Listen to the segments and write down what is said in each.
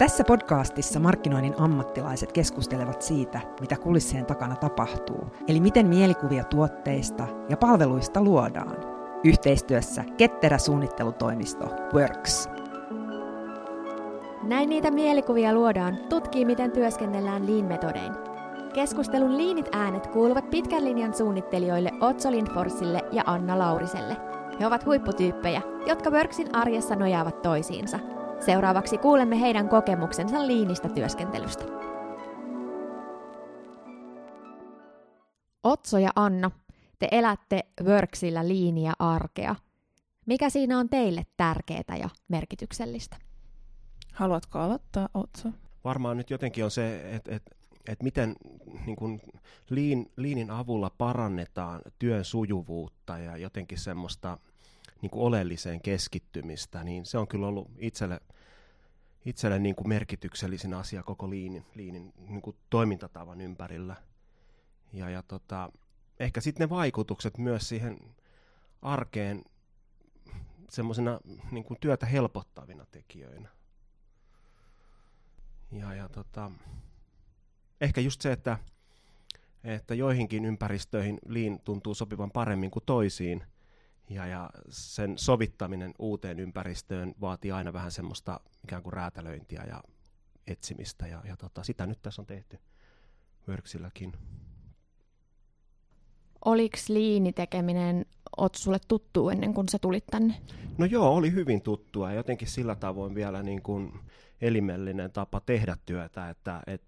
Tässä podcastissa markkinoinnin ammattilaiset keskustelevat siitä, mitä kulissien takana tapahtuu, eli miten mielikuvia tuotteista ja palveluista luodaan. Yhteistyössä ketterä suunnittelutoimisto Works. Näin niitä mielikuvia luodaan, tutkii miten työskennellään Lean-metodein. Keskustelun liinit äänet kuuluvat pitkän linjan suunnittelijoille Otso Lindforsille ja Anna Lauriselle. He ovat huipputyyppejä, jotka Worksin arjessa nojaavat toisiinsa – Seuraavaksi kuulemme heidän kokemuksensa liinistä työskentelystä. Otso ja Anna, te elätte Worksillä liiniä arkea. Mikä siinä on teille tärkeää ja merkityksellistä? Haluatko aloittaa, Otso? Varmaan nyt jotenkin on se, että et, et miten niin kun liin, liinin avulla parannetaan työn sujuvuutta ja jotenkin semmoista niin kuin oleelliseen keskittymistä, niin se on kyllä ollut itselle, itselle niin kuin merkityksellisin asia koko liinin, liinin niin kuin toimintatavan ympärillä. Ja, ja tota, ehkä sitten ne vaikutukset myös siihen arkeen semmoisena niin kuin työtä helpottavina tekijöinä. Ja, ja tota, ehkä just se, että, että joihinkin ympäristöihin liin tuntuu sopivan paremmin kuin toisiin – ja, ja sen sovittaminen uuteen ympäristöön vaatii aina vähän semmoista ikään kuin räätälöintiä ja etsimistä, ja, ja tota, sitä nyt tässä on tehty Worksilläkin. Oliko liini tekeminen oot sulle tuttu ennen kuin sä tulit tänne? No joo, oli hyvin tuttua ja jotenkin sillä tavoin vielä niin kuin elimellinen tapa tehdä työtä, että et,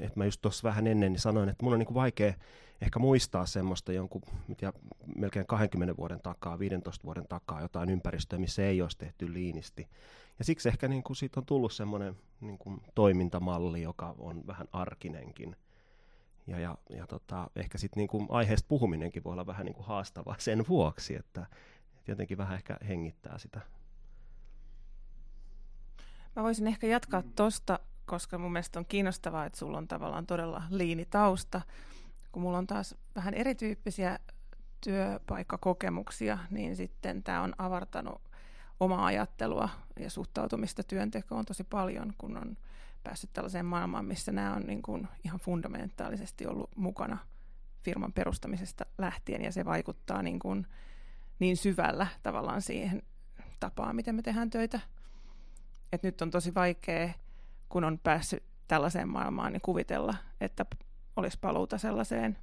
et mä just tuossa vähän ennen niin sanoin, että mun on niin kuin vaikea ehkä muistaa semmoista jonkun mitä, melkein 20 vuoden takaa, 15 vuoden takaa jotain ympäristöä, missä ei olisi tehty liinisti. Ja siksi ehkä niin kuin siitä on tullut semmoinen niin kuin toimintamalli, joka on vähän arkinenkin. Ja, ja, ja tota, ehkä sitten niin kuin aiheesta puhuminenkin voi olla vähän niin kuin haastavaa sen vuoksi, että, että jotenkin vähän ehkä hengittää sitä. Mä voisin ehkä jatkaa tuosta, koska mun mielestä on kiinnostavaa, että sulla on tavallaan todella liinitausta kun mulla on taas vähän erityyppisiä työpaikkakokemuksia, niin sitten tämä on avartanut omaa ajattelua ja suhtautumista työntekoon tosi paljon, kun on päässyt tällaiseen maailmaan, missä nämä on niin kuin ihan fundamentaalisesti ollut mukana firman perustamisesta lähtien, ja se vaikuttaa niin, kuin niin syvällä tavallaan siihen tapaan, miten me tehdään töitä. Et nyt on tosi vaikea, kun on päässyt tällaiseen maailmaan, niin kuvitella, että olisi paluuta sellaiseen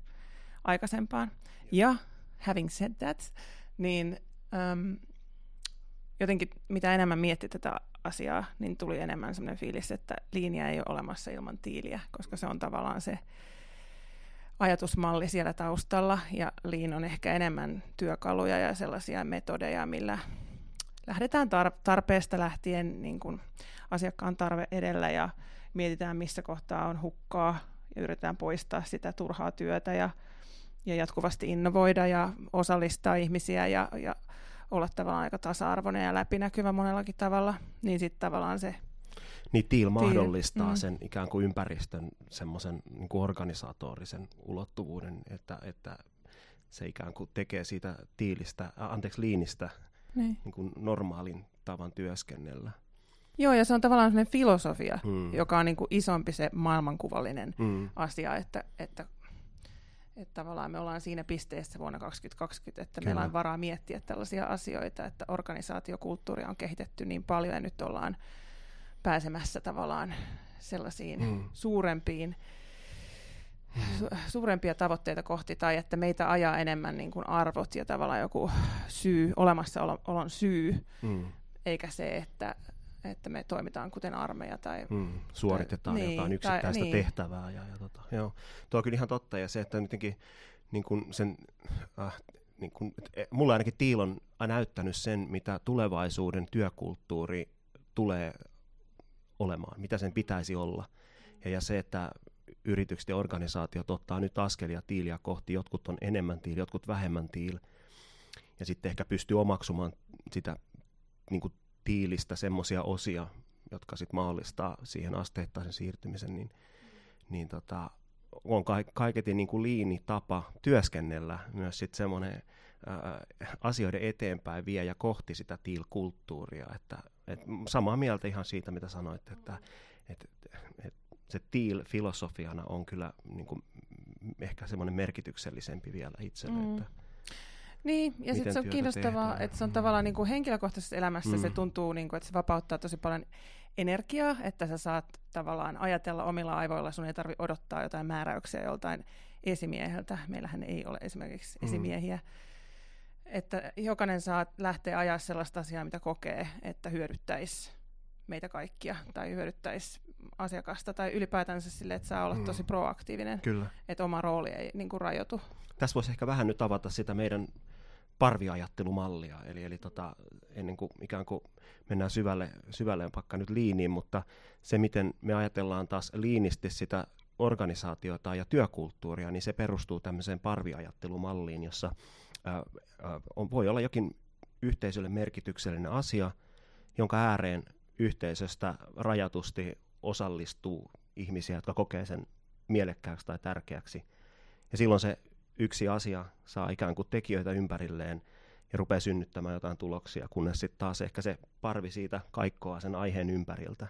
aikaisempaan. Ja having said that, niin um, jotenkin mitä enemmän mietti tätä asiaa, niin tuli enemmän sellainen fiilis, että linja ei ole olemassa ilman tiiliä, koska se on tavallaan se ajatusmalli siellä taustalla, ja liin on ehkä enemmän työkaluja ja sellaisia metodeja, millä lähdetään tar- tarpeesta lähtien niin kuin asiakkaan tarve edellä ja mietitään, missä kohtaa on hukkaa ja yritetään poistaa sitä turhaa työtä ja, ja jatkuvasti innovoida ja osallistaa ihmisiä ja, ja olla tavallaan aika tasa-arvoinen ja läpinäkyvä monellakin tavalla, niin sitten tavallaan se niin TIL mahdollistaa mm. sen ikään kuin ympäristön semmoisen niin kuin organisatorisen ulottuvuuden, että, että se ikään kuin tekee siitä tiilistä, anteeksi liinistä niin. Niin kuin normaalin tavan työskennellä. Joo, ja se on tavallaan sellainen filosofia, mm. joka on niin kuin isompi se maailmankuvallinen mm. asia, että, että, että tavallaan me ollaan siinä pisteessä vuonna 2020, että Kyllä. meillä on varaa miettiä tällaisia asioita, että organisaatiokulttuuria on kehitetty niin paljon ja nyt ollaan pääsemässä tavallaan sellaisiin mm. suurempiin su- suurempia tavoitteita kohti tai että meitä ajaa enemmän niin kuin arvot ja tavallaan joku syy, olemassaolon syy, mm. eikä se, että että me toimitaan kuten armeija tai... Mm, suoritetaan tai, jotain niin, yksittäistä tai, niin. tehtävää. Ja, ja tota, joo. Tuo on kyllä ihan totta, ja se, että jotenkin niin kuin sen, äh, niin kuin, e, mulle ainakin Tiil on näyttänyt sen, mitä tulevaisuuden työkulttuuri tulee olemaan, mitä sen pitäisi olla. Ja, ja se, että yritykset ja organisaatiot ottaa nyt askelia tiiliä kohti, jotkut on enemmän tiil, jotkut vähemmän tiil, ja sitten ehkä pystyy omaksumaan sitä niin kuin tiilistä semmoisia osia, jotka sitten mahdollistaa siihen asteittaisen siirtymisen, niin, niin tota, on ka- kaiketin niin kuin liini tapa työskennellä myös sitten semmoinen asioiden eteenpäin vie ja kohti sitä tiil-kulttuuria, että, et samaa mieltä ihan siitä, mitä sanoit, että, et, et se TEAL-filosofiana on kyllä niin kuin, ehkä semmoinen merkityksellisempi vielä itselle. Mm. Että niin, ja sitten se on kiinnostavaa, tehdään. että se on tavallaan niin kuin henkilökohtaisessa elämässä mm. se tuntuu, niin kuin, että se vapauttaa tosi paljon energiaa, että sä saat tavallaan ajatella omilla aivoilla, sun ei tarvi odottaa jotain määräyksiä joltain esimieheltä. Meillähän ei ole esimerkiksi mm. esimiehiä. Että jokainen saa lähteä ajaa sellaista asiaa, mitä kokee, että hyödyttäisi meitä kaikkia tai hyödyttäisi asiakasta tai ylipäätänsä sille, että saa olla mm. tosi proaktiivinen, Kyllä. että oma rooli ei niin kuin, rajoitu. Tässä voisi ehkä vähän nyt avata sitä meidän parviajattelumallia, eli, eli tota, ennen kuin ikään kuin mennään syvälle, syvälle vaikka nyt liiniin, mutta se, miten me ajatellaan taas liinisti sitä organisaatiota ja työkulttuuria, niin se perustuu tämmöiseen parviajattelumalliin, jossa ää, ää, on, voi olla jokin yhteisölle merkityksellinen asia, jonka ääreen yhteisöstä rajatusti osallistuu ihmisiä, jotka kokee sen mielekkääksi tai tärkeäksi. Ja silloin se yksi asia saa ikään kuin tekijöitä ympärilleen ja rupeaa synnyttämään jotain tuloksia, kunnes sitten taas ehkä se parvi siitä kaikkoa sen aiheen ympäriltä.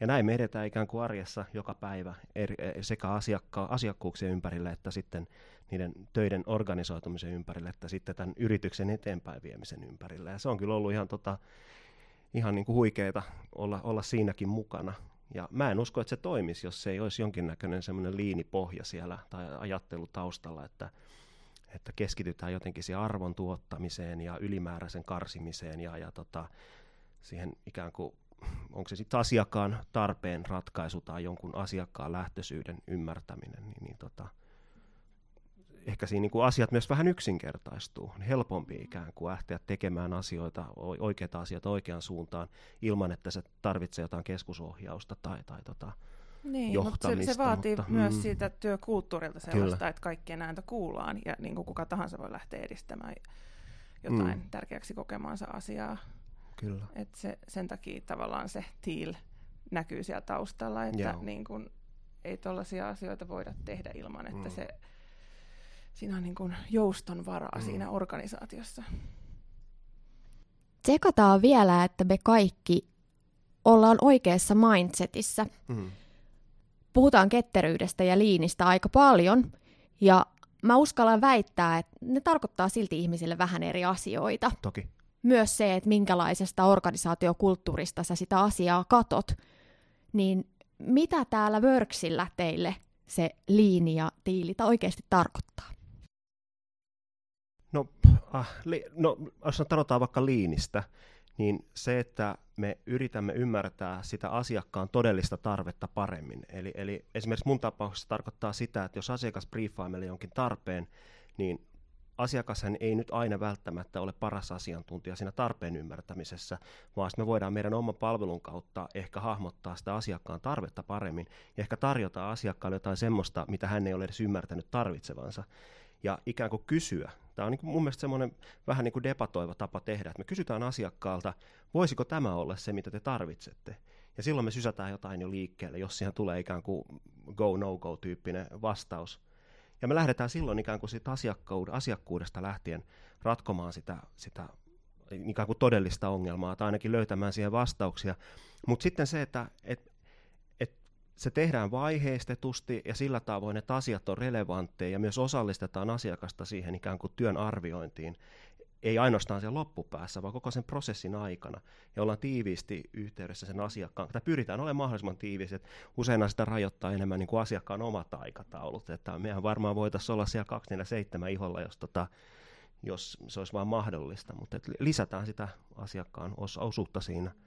Ja näin me edetään ikään kuin arjessa joka päivä eri, e, sekä asiakka- asiakkuuksien ympärille että sitten niiden töiden organisoitumisen ympärille, että sitten tämän yrityksen eteenpäin viemisen ympärille. Ja se on kyllä ollut ihan, tota, ihan niin kuin huikeeta olla, olla siinäkin mukana. Ja mä en usko, että se toimisi, jos se ei olisi jonkinnäköinen semmoinen liinipohja siellä tai ajattelu taustalla, että, että keskitytään jotenkin siihen arvon tuottamiseen ja ylimääräisen karsimiseen ja, ja tota, siihen ikään kuin, onko se sitten asiakkaan tarpeen ratkaisu tai jonkun asiakkaan lähtöisyyden ymmärtäminen, niin, niin tota, ehkä siinä niin kuin asiat myös vähän yksinkertaistuu. Helpompi ikään kuin lähteä tekemään asioita, oikeita asioita oikeaan suuntaan ilman, että se tarvitsee jotain keskusohjausta tai, tai tota, niin, johtamista. Mutta se, se vaatii mutta, myös mm. siitä työkulttuurilta sellaista, Kyllä. että kaikkien ääntä kuullaan ja niin kuin kuka tahansa voi lähteä edistämään jotain mm. tärkeäksi kokemaansa asiaa. Kyllä. Et se, sen takia tavallaan se TEAL näkyy siellä taustalla, että niin kuin, ei tällaisia asioita voida tehdä ilman, että mm. se siinä on niin kuin jouston varaa mm. siinä organisaatiossa. Tsekataan vielä, että me kaikki ollaan oikeassa mindsetissä. Mm. Puhutaan ketteryydestä ja liinistä aika paljon, ja mä uskallan väittää, että ne tarkoittaa silti ihmisille vähän eri asioita. Toki. Myös se, että minkälaisesta organisaatiokulttuurista sä sitä asiaa katot, niin mitä täällä Worksillä teille se liini ja tiilitä oikeasti tarkoittaa? Ah, li, no jos sanotaan vaikka liinistä, niin se, että me yritämme ymmärtää sitä asiakkaan todellista tarvetta paremmin. Eli, eli esimerkiksi mun tapauksessa tarkoittaa sitä, että jos asiakas briefaa meille jonkin tarpeen, niin asiakashan ei nyt aina välttämättä ole paras asiantuntija siinä tarpeen ymmärtämisessä, vaan me voidaan meidän oman palvelun kautta ehkä hahmottaa sitä asiakkaan tarvetta paremmin ja ehkä tarjota asiakkaalle jotain semmoista, mitä hän ei ole edes ymmärtänyt tarvitsevansa ja ikään kuin kysyä. Tämä on niin kuin mun mielestä semmoinen vähän niin kuin debatoiva tapa tehdä, että me kysytään asiakkaalta, voisiko tämä olla se, mitä te tarvitsette. Ja silloin me sysätään jotain jo liikkeelle, jos siihen tulee ikään kuin go-no-go-tyyppinen vastaus. Ja me lähdetään silloin ikään kuin siitä asiakkuudesta lähtien ratkomaan sitä, sitä ikään kuin todellista ongelmaa tai ainakin löytämään siihen vastauksia. Mutta sitten se, että et, se tehdään vaiheistetusti ja sillä tavoin, että asiat on relevantteja ja myös osallistetaan asiakasta siihen ikään kuin työn arviointiin. Ei ainoastaan sen loppupäässä, vaan koko sen prosessin aikana. Ja ollaan tiiviisti yhteydessä sen asiakkaan, tai pyritään olemaan mahdollisimman tiiviisti, usein sitä rajoittaa enemmän niin kuin asiakkaan omat aikataulut. Että mehän varmaan voitaisiin olla siellä 247 iholla, jos, tota, jos se olisi vain mahdollista, mutta lisätään sitä asiakkaan osuutta siinä –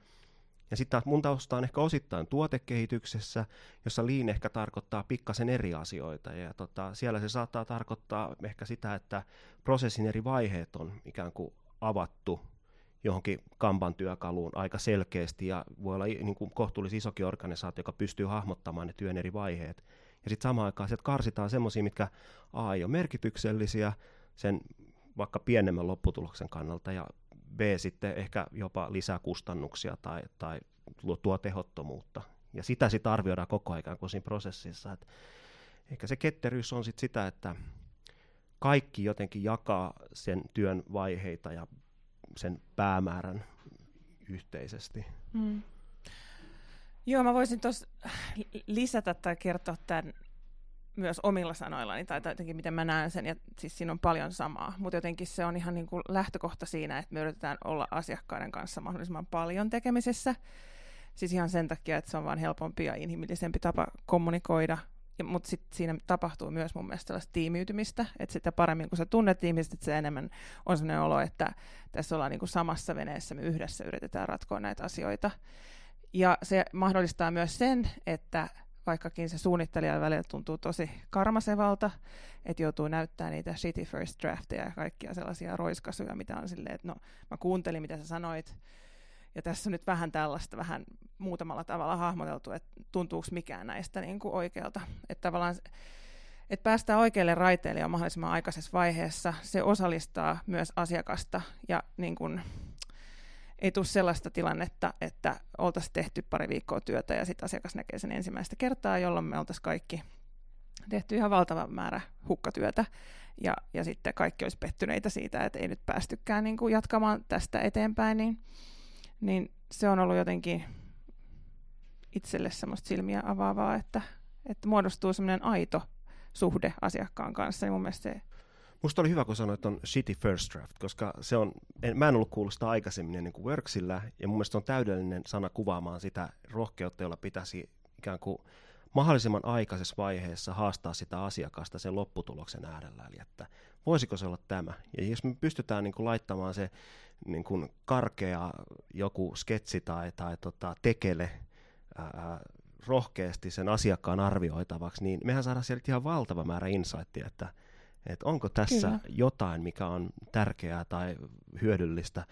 ja sitten taas mun tausta on ehkä osittain tuotekehityksessä, jossa liin ehkä tarkoittaa pikkasen eri asioita. Ja tota, siellä se saattaa tarkoittaa ehkä sitä, että prosessin eri vaiheet on ikään kuin avattu johonkin kampan työkaluun aika selkeästi ja voi olla niin kuin kohtuullisen isokin organisaatio, joka pystyy hahmottamaan ne työn eri vaiheet. Ja sitten samaan aikaan sieltä karsitaan semmoisia, mitkä A ei ole merkityksellisiä sen vaikka pienemmän lopputuloksen kannalta ja B sitten ehkä jopa lisää kustannuksia tai, tai tuo tehottomuutta. Ja sitä sitten arvioidaan koko ajan kuin siinä prosessissa. Et ehkä se ketteryys on sitten sitä, että kaikki jotenkin jakaa sen työn vaiheita ja sen päämäärän yhteisesti. Mm. Joo, mä voisin tuossa lisätä tai kertoa tämän myös omilla sanoillani tai jotenkin miten mä näen sen, ja siis siinä on paljon samaa, mutta jotenkin se on ihan niin kuin lähtökohta siinä, että me yritetään olla asiakkaiden kanssa mahdollisimman paljon tekemisessä, siis ihan sen takia, että se on vaan helpompi ja inhimillisempi tapa kommunikoida, mutta sitten siinä tapahtuu myös mun mielestä sellaista tiimiytymistä, että sitä paremmin kun sä tunnet ihmiset, että se enemmän on sellainen olo, että tässä ollaan niin kuin samassa veneessä, me yhdessä yritetään ratkoa näitä asioita. Ja se mahdollistaa myös sen, että vaikkakin se suunnittelija välillä tuntuu tosi karmasevalta, että joutuu näyttämään niitä shitty first drafteja ja kaikkia sellaisia roiskasuja, mitä on silleen, että no mä kuuntelin mitä sä sanoit, ja tässä on nyt vähän tällaista, vähän muutamalla tavalla hahmoteltu, että tuntuuko mikään näistä niin kuin oikealta. Että tavallaan että päästään oikealle raiteelle jo mahdollisimman aikaisessa vaiheessa. Se osallistaa myös asiakasta ja niin kuin, ei tule sellaista tilannetta, että oltaisiin tehty pari viikkoa työtä ja sitten asiakas näkee sen ensimmäistä kertaa, jolloin me oltaisiin kaikki tehty ihan valtava määrä hukkatyötä. Ja, ja sitten kaikki olisi pettyneitä siitä, että ei nyt päästykään niin kuin jatkamaan tästä eteenpäin, niin, niin se on ollut jotenkin itselle semmoista silmiä avaavaa, että, että muodostuu semmoinen aito suhde asiakkaan kanssa, niin mun mielestä se Musta oli hyvä, kun sanoit on shitty first draft, koska se on, en, mä en ollut kuullut sitä aikaisemmin ennen kuin Worksillä, ja mun mielestä on täydellinen sana kuvaamaan sitä rohkeutta, jolla pitäisi ikään kuin mahdollisimman aikaisessa vaiheessa haastaa sitä asiakasta sen lopputuloksen äärellä, eli että voisiko se olla tämä. Ja jos me pystytään niin kuin laittamaan se niin kuin karkea joku sketsi tai, tai tota, tekele ää, rohkeasti sen asiakkaan arvioitavaksi, niin mehän saadaan sieltä ihan valtava määrä insightia, että että onko tässä Kyllä. jotain, mikä on tärkeää tai hyödyllistä,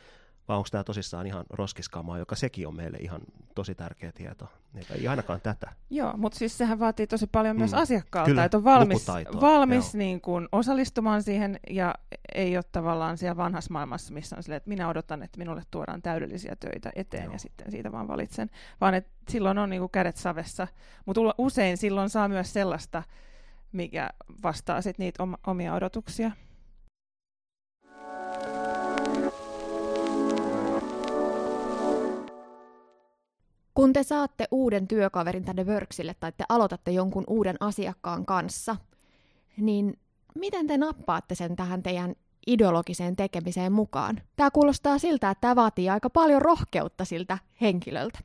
vai onko tämä tosissaan ihan roskiskamaa, joka sekin on meille ihan tosi tärkeä tieto. Ei ainakaan tätä. Joo, mutta siis sehän vaatii tosi paljon mm. myös asiakkaalta, Kyllä, että on valmis, valmis niin kuin osallistumaan siihen ja ei ole tavallaan siellä vanhassa maailmassa, missä on silleen, että minä odotan, että minulle tuodaan täydellisiä töitä eteen Joo. ja sitten siitä vaan valitsen. Vaan että silloin on niin kuin kädet savessa, mutta usein silloin saa myös sellaista mikä vastaa sit niitä omia odotuksia. Kun te saatte uuden työkaverin tänne Worksille tai te aloitatte jonkun uuden asiakkaan kanssa, niin miten te nappaatte sen tähän teidän ideologiseen tekemiseen mukaan? Tämä kuulostaa siltä, että tämä vaatii aika paljon rohkeutta siltä henkilöltä.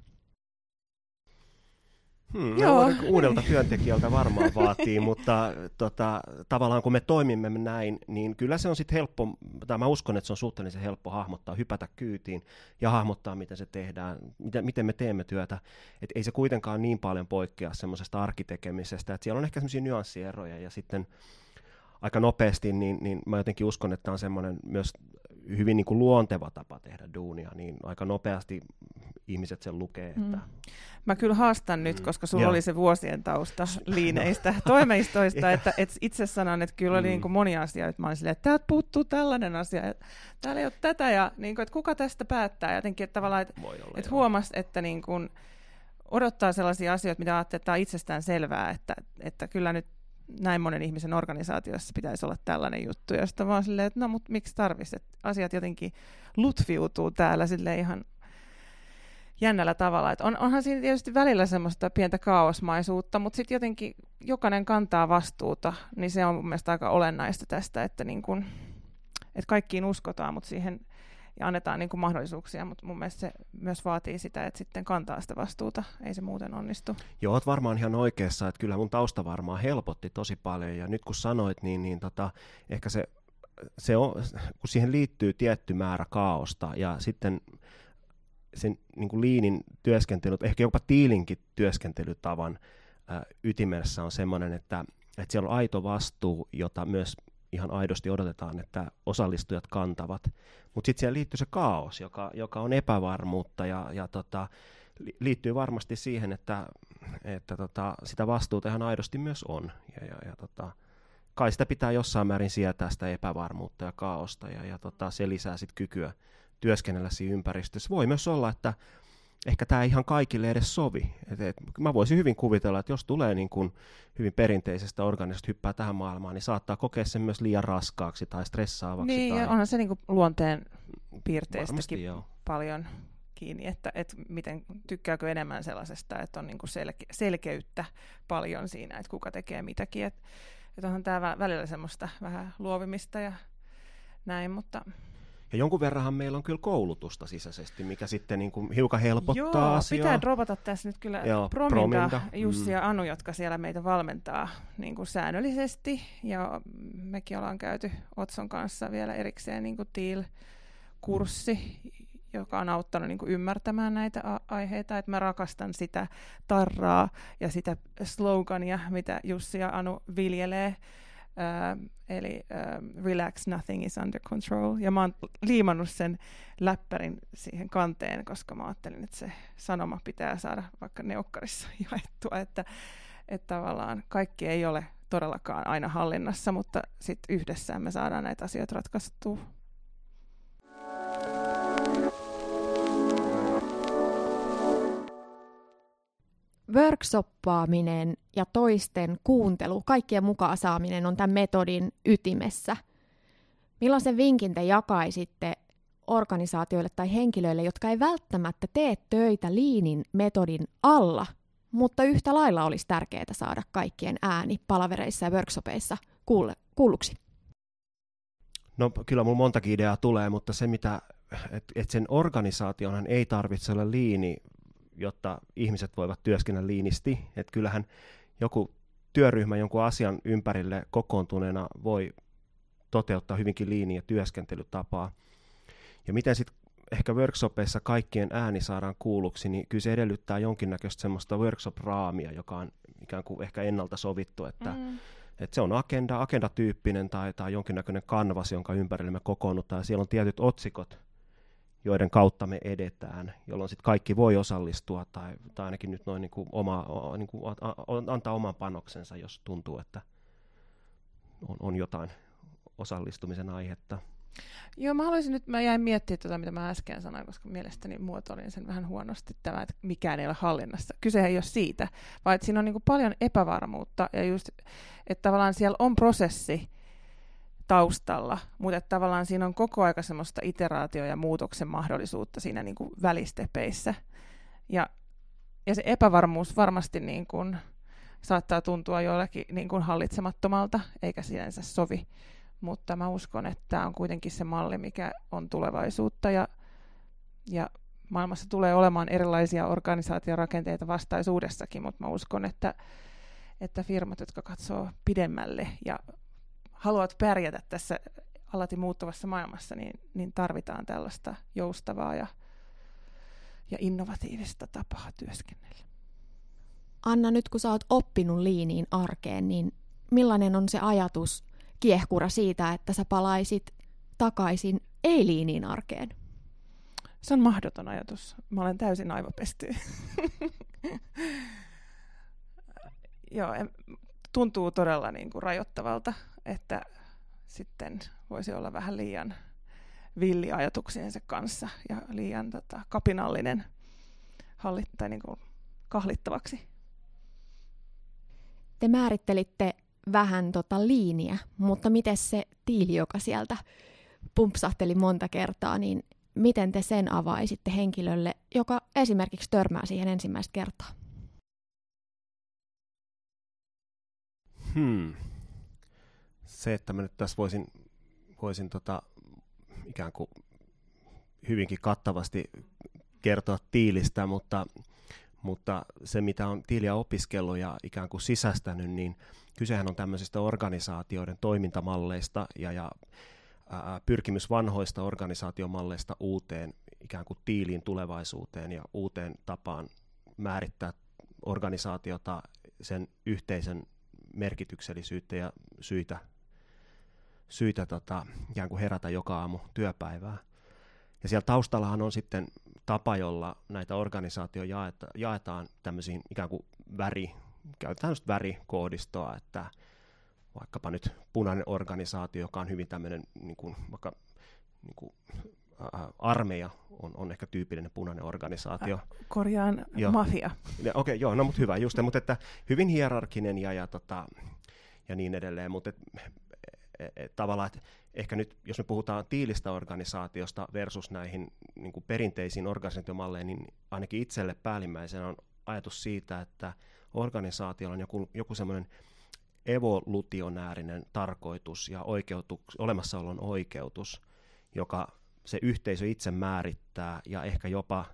Hmm, Joo. Uudelta työntekijältä varmaan vaatii, mutta tota, tavallaan kun me toimimme näin, niin kyllä se on sitten helppo, tai mä uskon, että se on suhteellisen helppo hahmottaa, hypätä kyytiin ja hahmottaa, miten se tehdään, miten, miten me teemme työtä. Et ei se kuitenkaan niin paljon poikkea semmoisesta arkitekemisestä, että siellä on ehkä semmoisia nyanssieroja ja sitten aika nopeasti, niin, niin mä jotenkin uskon, että tämä on semmoinen myös hyvin niin kuin luonteva tapa tehdä duunia, niin aika nopeasti ihmiset sen lukee. Että... Mm. Mä kyllä haastan nyt, mm. koska sulla Joo. oli se vuosien tausta liineistä toimeistoista, että et itse sanon, että kyllä oli mm. niin kuin monia asioita. Mä olin silleen, että täältä puuttuu tällainen asia, että täällä ei ole tätä, ja niin kuin, että kuka tästä päättää. Jotenkin, että tavallaan, että, että huomasi, että niin kuin, odottaa sellaisia asioita, mitä ajattelee, että tämä on itsestään selvää, että, että kyllä nyt näin monen ihmisen organisaatiossa pitäisi olla tällainen juttu, sitten vaan silleen, että no mutta miksi tarvitsisi, että asiat jotenkin lutfiutuu täällä sille ihan jännällä tavalla. Että on, onhan siinä tietysti välillä semmoista pientä kaosmaisuutta, mutta sitten jotenkin jokainen kantaa vastuuta, niin se on mun mielestä aika olennaista tästä, että, niin kun, että kaikkiin uskotaan, mutta siihen ja annetaan niin kuin mahdollisuuksia, mutta mun mielestä se myös vaatii sitä, että sitten kantaa sitä vastuuta, ei se muuten onnistu. Joo, oot varmaan ihan oikeassa, että kyllä mun tausta varmaan helpotti tosi paljon, ja nyt kun sanoit, niin, niin tota, ehkä se, se on, kun siihen liittyy tietty määrä kaaosta, ja sitten sen niin kuin liinin työskentely, ehkä jopa tiilinkin työskentelytavan ytimessä on sellainen, että, että siellä on aito vastuu, jota myös ihan aidosti odotetaan, että osallistujat kantavat. Mutta sitten siellä liittyy se kaos, joka, joka on epävarmuutta ja, ja tota, liittyy varmasti siihen, että, että tota, sitä vastuuta ihan aidosti myös on. Ja, ja, ja tota, kai sitä pitää jossain määrin sietää sitä epävarmuutta ja kaaosta ja, ja tota, se lisää sitten kykyä työskennellä siinä ympäristössä. Voi myös olla, että ehkä tämä ei ihan kaikille edes sovi. Et, et, mä voisin hyvin kuvitella, että jos tulee niin kuin hyvin perinteisestä organisesta hyppää tähän maailmaan, niin saattaa kokea sen myös liian raskaaksi tai stressaavaksi. Niin, tai... onhan se niin kuin luonteen piirteistäkin paljon kiinni, että, että miten tykkääkö enemmän sellaisesta, että on niin kuin selke, selkeyttä paljon siinä, että kuka tekee mitäkin. Että, että onhan tämä välillä semmoista vähän luovimista ja näin, mutta ja jonkun verranhan meillä on kyllä koulutusta sisäisesti, mikä sitten niin kuin hiukan helpottaa Joo, asiaa. pitää dropata tässä nyt kyllä Joo, Prominda, Prominda, Jussi mm. ja Anu, jotka siellä meitä valmentaa niin kuin säännöllisesti. Ja mekin ollaan käyty Otson kanssa vielä erikseen niin kuin TIL-kurssi, joka on auttanut niin kuin ymmärtämään näitä a- aiheita. Että mä rakastan sitä tarraa ja sitä slogania, mitä Jussi ja Anu viljelee Uh, eli uh, Relax, Nothing is Under Control. Ja mä oon liimannut sen läppärin siihen kanteen, koska mä ajattelin, että se sanoma pitää saada vaikka neukkarissa jaettua, että, että tavallaan kaikki ei ole todellakaan aina hallinnassa, mutta sitten yhdessä me saadaan näitä asioita ratkaistua. Workshoppaaminen ja toisten kuuntelu, kaikkien mukaan saaminen on tämän metodin ytimessä. Millaisen vinkin te jakaisitte organisaatioille tai henkilöille, jotka ei välttämättä tee töitä liinin metodin alla, mutta yhtä lailla olisi tärkeää saada kaikkien ääni palavereissa ja workshopeissa kuulluksi? No kyllä mulla montakin ideaa tulee, mutta se mitä, että et sen organisaationhan ei tarvitse olla liini, jotta ihmiset voivat työskennellä liinisti. Et kyllähän joku työryhmä jonkun asian ympärille kokoontuneena voi toteuttaa hyvinkin liiniä työskentelytapaa. Ja miten sitten ehkä workshopeissa kaikkien ääni saadaan kuulluksi, niin kyllä se edellyttää jonkinnäköistä semmoista workshop-raamia, joka on ikään kuin ehkä ennalta sovittu, että, mm. että se on agenda, agendatyyppinen tai, tai jonkinnäköinen kanvas, jonka ympärille me kokoonnutaan, ja siellä on tietyt otsikot, joiden kautta me edetään, jolloin sitten kaikki voi osallistua tai, tai ainakin nyt noin niin kuin oma, niin kuin antaa oman panoksensa, jos tuntuu, että on, on jotain osallistumisen aihetta. Joo, mä haluaisin nyt, mä jäin miettimään tätä, mitä mä äsken sanoin, koska mielestäni muotoilin sen vähän huonosti tämä, että mikään ei ole hallinnassa. Kyse ei ole siitä, vaan että siinä on niin paljon epävarmuutta ja just, että tavallaan siellä on prosessi, taustalla, mutta että tavallaan siinä on koko aika semmoista iteraatio- ja muutoksen mahdollisuutta siinä niin kuin välistepeissä. Ja, ja se epävarmuus varmasti niin kuin saattaa tuntua joillekin niin kuin hallitsemattomalta, eikä sinänsä sovi. Mutta mä uskon, että tämä on kuitenkin se malli, mikä on tulevaisuutta ja, ja maailmassa tulee olemaan erilaisia organisaatiorakenteita vastaisuudessakin, mutta mä uskon, että, että firmat, jotka katsoo pidemmälle ja haluat pärjätä tässä alati muuttuvassa maailmassa, niin, niin tarvitaan tällaista joustavaa ja, ja innovatiivista tapaa työskennellä. Anna, nyt kun sä oot oppinut liiniin arkeen, niin millainen on se ajatus, kiehkura siitä, että sä palaisit takaisin ei-liiniin arkeen? Se on mahdoton ajatus. Mä olen täysin aivopesty. Joo, tuntuu todella niin kuin rajoittavalta että sitten voisi olla vähän liian villi ajatuksiensa kanssa ja liian tota, kapinallinen hallit, tai niin kuin kahlittavaksi. Te määrittelitte vähän tota liiniä, mutta miten se tiili, joka sieltä pumpsahteli monta kertaa, niin miten te sen avaisitte henkilölle, joka esimerkiksi törmää siihen ensimmäistä kertaa? Hmm se, että mä nyt tässä voisin, voisin tota, ikään kuin hyvinkin kattavasti kertoa tiilistä, mutta, mutta se, mitä on tiiliä opiskellut ja ikään kuin sisästänyt, niin kysehän on tämmöisistä organisaatioiden toimintamalleista ja, ja ää, pyrkimys vanhoista organisaatiomalleista uuteen ikään kuin tiiliin tulevaisuuteen ja uuteen tapaan määrittää organisaatiota sen yhteisen merkityksellisyyttä ja syitä syitä tota, ikään kuin herätä joka aamu työpäivää. Ja siellä taustallahan on sitten tapa, jolla näitä organisaatioita jaeta, jaetaan tämmöisiin ikään kuin väri, käytetään just värikoodistoa, että vaikkapa nyt punainen organisaatio, joka on hyvin tämmöinen niin kuin, vaikka niin kuin, ä, armeija on, on ehkä tyypillinen punainen organisaatio. Ä, korjaan jo. mafia. Okei, okay, joo, no mutta hyvä, just, mutta että hyvin hierarkinen ja, ja, tota, ja niin edelleen, mutta et, tavallaan, että ehkä nyt, jos me puhutaan tiilistä organisaatiosta versus näihin niin kuin perinteisiin organisaatiomalleihin, niin ainakin itselle päällimmäisenä on ajatus siitä, että organisaatiolla on joku, joku semmoinen evolutionäärinen tarkoitus ja oikeutus, olemassaolon oikeutus, joka se yhteisö itse määrittää ja ehkä jopa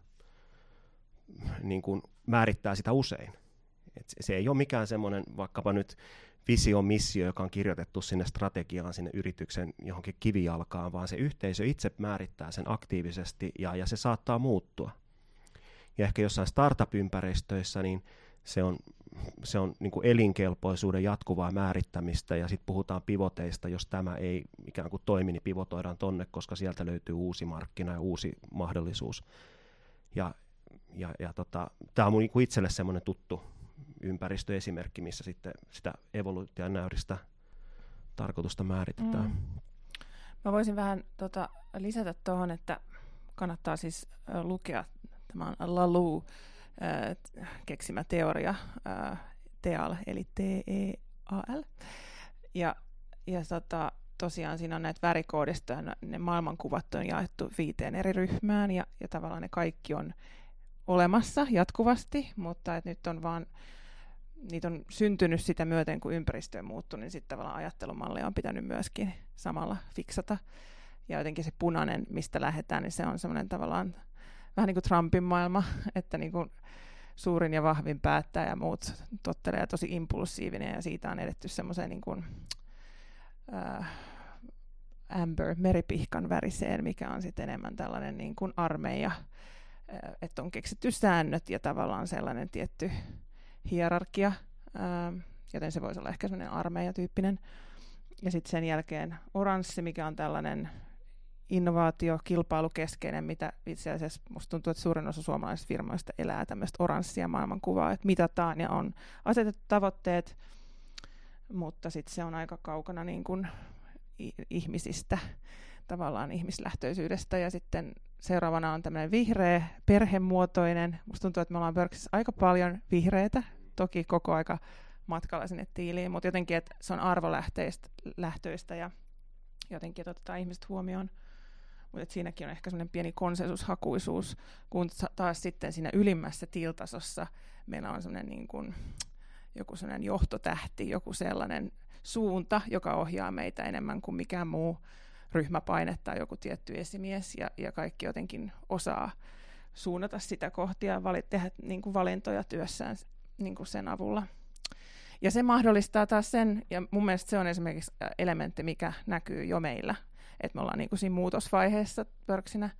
niin kuin määrittää sitä usein. Et se ei ole mikään semmoinen vaikkapa nyt visio, missio, joka on kirjoitettu sinne strategiaan, sinne yrityksen johonkin kivijalkaan, vaan se yhteisö itse määrittää sen aktiivisesti ja, ja se saattaa muuttua. Ja ehkä jossain startup-ympäristöissä, niin se on, se on niin elinkelpoisuuden jatkuvaa määrittämistä ja sitten puhutaan pivoteista, jos tämä ei ikään kuin toimi, niin pivotoidaan tonne, koska sieltä löytyy uusi markkina ja uusi mahdollisuus. Ja, ja, ja tota, tämä on mun niin itselle semmoinen tuttu ympäristöesimerkki, missä sitten sitä evoluutionäyristä tarkoitusta määritetään. Mm. Mä voisin vähän tota, lisätä tuohon, että kannattaa siis lukea, tämä on Lalu äh, keksimä teoria, äh, TEAL, eli T-E-A-L. Ja, ja tota, tosiaan siinä on näitä värikoodista ne maailmankuvat on jaettu viiteen eri ryhmään ja, ja tavallaan ne kaikki on olemassa jatkuvasti, mutta et nyt on vaan niitä on syntynyt sitä myöten, kun ympäristö on muuttunut, niin sitten tavallaan ajattelumallia on pitänyt myöskin samalla fiksata. Ja jotenkin se punainen, mistä lähdetään, niin se on semmoinen tavallaan vähän niin kuin Trumpin maailma, että niin kuin suurin ja vahvin päättää ja muut tottelee ja tosi impulsiivinen ja siitä on edetty semmoiseen niin kuin, äh, amber, meripihkan väriseen, mikä on sitten enemmän tällainen niin kuin armeija, äh, että on keksitty säännöt ja tavallaan sellainen tietty hierarkia, ää, joten se voisi olla ehkä sellainen armeijatyyppinen. Ja sitten sen jälkeen oranssi, mikä on tällainen innovaatio, kilpailukeskeinen, mitä itse asiassa musta tuntuu, että suurin osa suomalaisista firmoista elää tämmöistä oranssia maailmankuvaa, että mitataan ja on asetettu tavoitteet, mutta sitten se on aika kaukana niin kuin ihmisistä, tavallaan ihmislähtöisyydestä. Ja sitten seuraavana on tämmöinen vihreä, perhemuotoinen. Musta tuntuu, että me ollaan Berksissä aika paljon vihreitä toki koko aika matkalla sinne tiiliin, mutta jotenkin, että se on arvolähtöistä ja jotenkin otetaan ihmiset huomioon. Mutta siinäkin on ehkä sellainen pieni konsensushakuisuus, kun taas sitten siinä ylimmässä tiltasossa meillä on sellainen niin kuin, joku sellainen johtotähti, joku sellainen suunta, joka ohjaa meitä enemmän kuin mikään muu ryhmäpaine tai joku tietty esimies, ja, ja kaikki jotenkin osaa suunnata sitä kohti ja vali, tehdä niin kuin valintoja työssään niin kuin sen avulla. Ja se mahdollistaa taas sen, ja mun mielestä se on esimerkiksi elementti, mikä näkyy jo meillä, että me ollaan niin kuin siinä muutosvaiheessa pörksinä,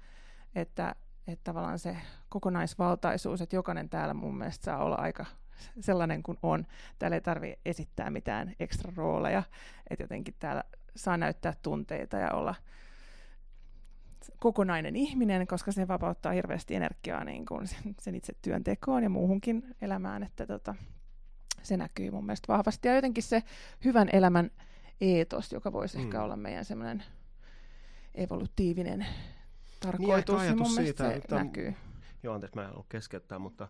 että, että tavallaan se kokonaisvaltaisuus, että jokainen täällä mun mielestä saa olla aika sellainen kuin on. Täällä ei tarvitse esittää mitään ekstra rooleja, että jotenkin täällä saa näyttää tunteita ja olla kokonainen ihminen, koska se vapauttaa hirveästi energiaa niin kuin sen, sen itse työntekoon ja muuhunkin elämään, että tota, se näkyy mun mielestä vahvasti. Ja jotenkin se hyvän elämän eetos, joka voisi mm. ehkä olla meidän semmoinen evolutiivinen tarkoitus, niin, niin mun siitä, mielestä se että, näkyy. Joo, anteeksi, mä en ollut keskeyttää, mutta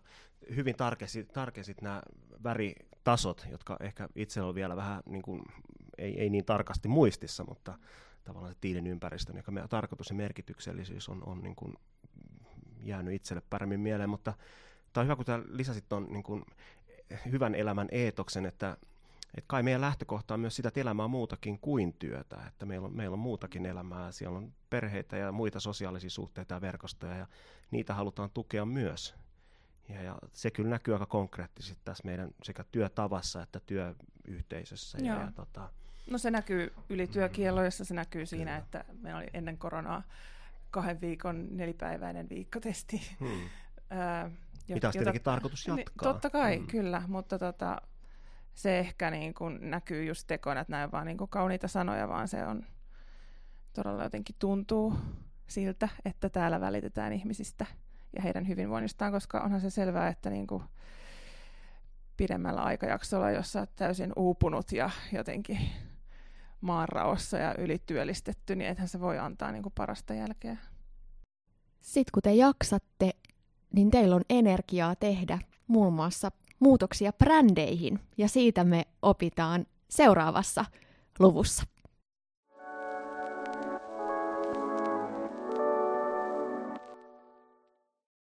hyvin tarkesit, tarkesit nämä väritasot, jotka ehkä itsellä on vielä vähän niin kuin, ei, ei niin tarkasti muistissa, mutta tavallaan se tiilin ympäristön, joka meidän tarkoitus ja merkityksellisyys on, on niin kuin jäänyt itselle paremmin mieleen, mutta tämä on hyvä, kun tämä lisäsit tuon niin kuin hyvän elämän eetoksen, että, että kai meidän lähtökohta on myös sitä, että elämä on muutakin kuin työtä, että meillä on, meillä on muutakin elämää, siellä on perheitä ja muita sosiaalisia suhteita ja verkostoja ja niitä halutaan tukea myös. Ja, ja se kyllä näkyy aika konkreettisesti tässä meidän sekä työtavassa että työyhteisössä. Ja, ja, tota, No se näkyy yli työkielloissa, se näkyy siinä, Kyllä. että meillä oli ennen koronaa kahden viikon nelipäiväinen viikkotesti. Hmm. Mitä olisi tietenkin tarkoitus niin, jatkaa. Niin, totta kai, hmm. kyllä, mutta tota, se ehkä niin kuin näkyy just tekoina, että näin vaan niin kuin kauniita sanoja, vaan se on todella jotenkin tuntuu siltä, että täällä välitetään ihmisistä ja heidän hyvinvoinnistaan, koska onhan se selvää, että niin kuin pidemmällä aikajaksolla, jossa olet täysin uupunut ja jotenkin maanraossa ja ylityöllistetty, niin ethän se voi antaa niin kuin parasta jälkeä. Sitten kun te jaksatte, niin teillä on energiaa tehdä muun muassa muutoksia brändeihin, ja siitä me opitaan seuraavassa luvussa.